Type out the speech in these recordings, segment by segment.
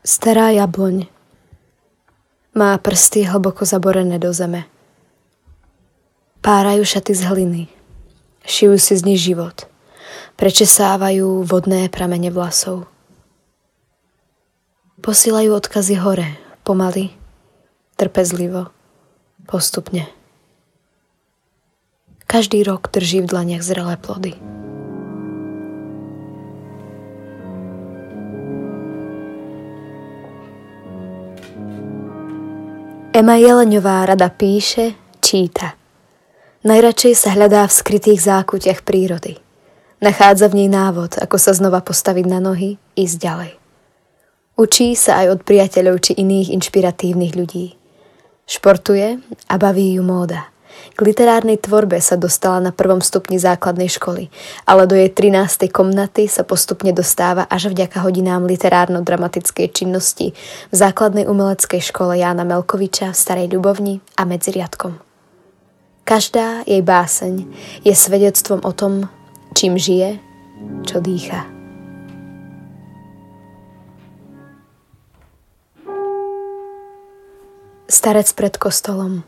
Stará jabloň má prsty hlboko zaborené do zeme. Párajú šaty z hliny, šijú si z nich život, prečesávajú vodné pramene vlasov. Posílajú odkazy hore, pomaly, trpezlivo, postupne. Každý rok drží v dlaniach zrelé plody. Ema Jeleňová rada píše, číta. Najradšej sa hľadá v skrytých zákutiach prírody. Nachádza v nej návod, ako sa znova postaviť na nohy, ísť ďalej. Učí sa aj od priateľov či iných inšpiratívnych ľudí. Športuje a baví ju móda. K literárnej tvorbe sa dostala na prvom stupni základnej školy, ale do jej 13. komnaty sa postupne dostáva až vďaka hodinám literárno-dramatickej činnosti v základnej umeleckej škole Jána Melkoviča v Starej Ľubovni a medzi riadkom. Každá jej báseň je svedectvom o tom, čím žije, čo dýcha. Starec pred kostolom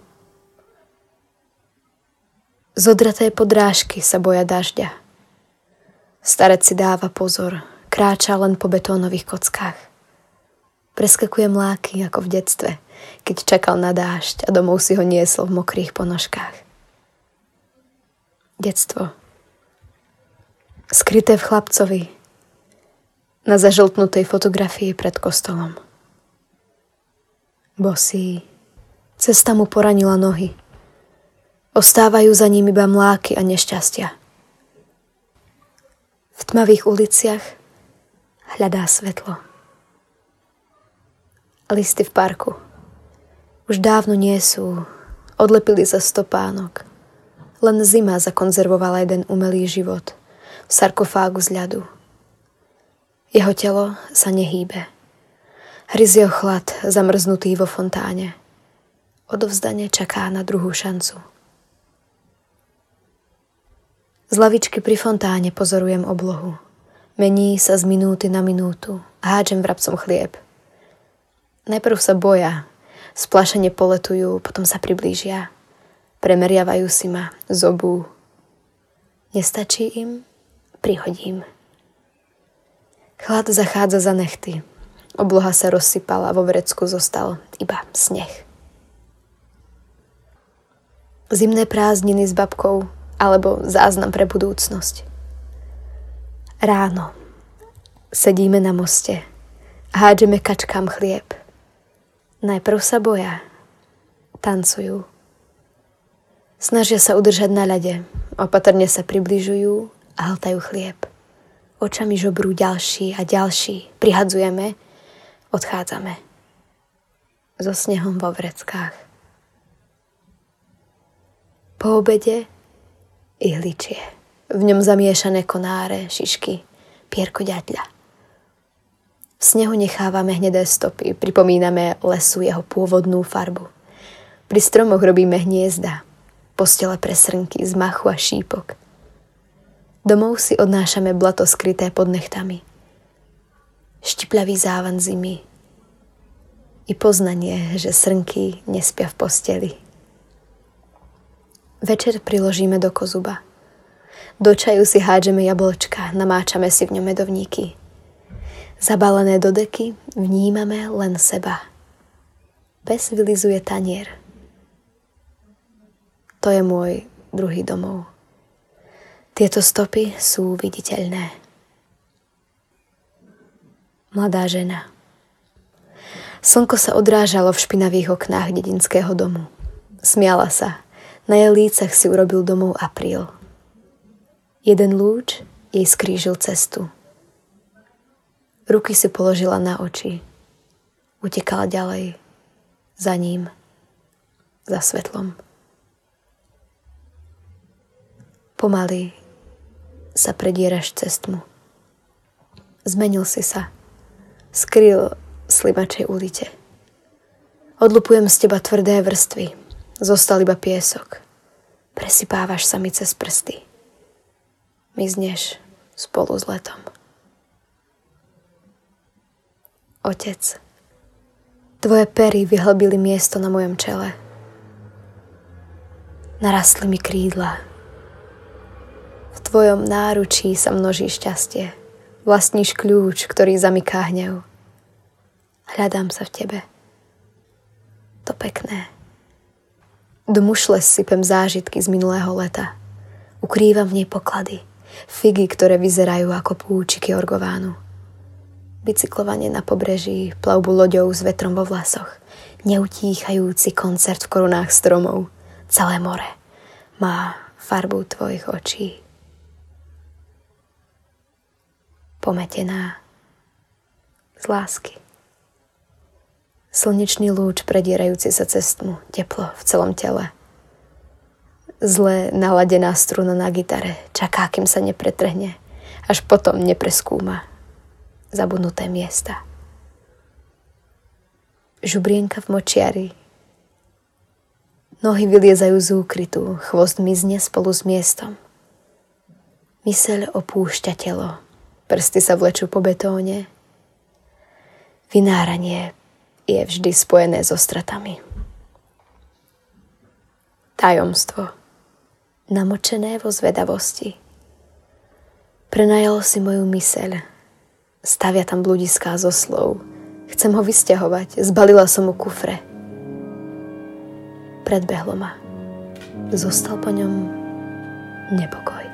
Zodraté podrážky sa boja dažďa. Starec si dáva pozor, kráča len po betónových kockách. Preskakuje mláky ako v detstve, keď čakal na dážď a domov si ho niesol v mokrých ponožkách. Detstvo. Skryté v chlapcovi, na zažltnutej fotografii pred kostolom. Bosý. Cesta mu poranila nohy. Ostávajú za ním iba mláky a nešťastia. V tmavých uliciach hľadá svetlo. Listy v parku už dávno nie sú, odlepili za stopánok. Len zima zakonzervovala jeden umelý život v sarkofágu z ľadu. Jeho telo sa nehýbe. Hryzie chlad zamrznutý vo fontáne. Odovzdane čaká na druhú šancu. Z lavičky pri fontáne pozorujem oblohu. Mení sa z minúty na minútu. Hádžem vrabcom chlieb. Najprv sa boja, splašene poletujú, potom sa priblížia. Premeriavajú si ma, zobú. Nestačí im? Prihodím. Chlad zachádza za nechty. Obloha sa rozsypala vo vrecku zostal iba sneh. Zimné prázdniny s babkou alebo záznam pre budúcnosť. Ráno. Sedíme na moste. Hádžeme kačkám chlieb. Najprv sa boja. Tancujú. Snažia sa udržať na ľade. Opatrne sa približujú a hltajú chlieb. Očami žobrú ďalší a ďalší. Prihadzujeme, odchádzame. So snehom vo vreckách. Po obede ihličie. V ňom zamiešané konáre, šišky, pierko ďatľa. V snehu nechávame hnedé stopy, pripomíname lesu jeho pôvodnú farbu. Pri stromoch robíme hniezda, postele pre srnky z machu a šípok. Domov si odnášame blato skryté pod nechtami. Štipľavý závan zimy i poznanie, že srnky nespia v posteli. Večer priložíme do kozuba. Do čaju si hádžeme jablčka, namáčame si v ňom medovníky. Zabalené do deky vnímame len seba. Pes vylizuje tanier. To je môj druhý domov. Tieto stopy sú viditeľné. Mladá žena. Slnko sa odrážalo v špinavých oknách dedinského domu. Smiala sa, na jej lícach si urobil domov apríl. Jeden lúč jej skrížil cestu. Ruky si položila na oči. Utekala ďalej. Za ním. Za svetlom. Pomaly sa predieraš cez tmu. Zmenil si sa. Skryl slimačej ulite. Odlupujem z teba tvrdé vrstvy. Zostal iba piesok. Presypávaš sa mi cez prsty. Mizneš spolu s letom. Otec, tvoje pery vyhlbili miesto na mojom čele. Narastli mi krídla. V tvojom náručí sa množí šťastie. Vlastníš kľúč, ktorý zamyká hnev. Hľadám sa v tebe. To pekné. Do mušle sypem zážitky z minulého leta. Ukrývam v nej poklady. Figy, ktoré vyzerajú ako púčiky orgovánu. Bicyklovanie na pobreží, plavbu loďou s vetrom vo vlasoch. Neutíchajúci koncert v korunách stromov. Celé more má farbu tvojich očí. Pometená z lásky. Slnečný lúč predierajúci sa cez teplo v celom tele. Zle naladená struna na gitare čaká, kým sa nepretrhne, až potom nepreskúma zabudnuté miesta. Žubrienka v močiari. Nohy vyliezajú z úkrytu, chvost mizne spolu s miestom. Myseľ opúšťa telo, prsty sa vlečú po betóne. Vynáranie je vždy spojené so stratami. Tajomstvo. Namočené vo zvedavosti. Prenajal si moju myseľ. Stavia tam bludiská zo slov. Chcem ho vysťahovať. Zbalila som mu kufre. Predbehlo ma. Zostal po ňom nepokoj.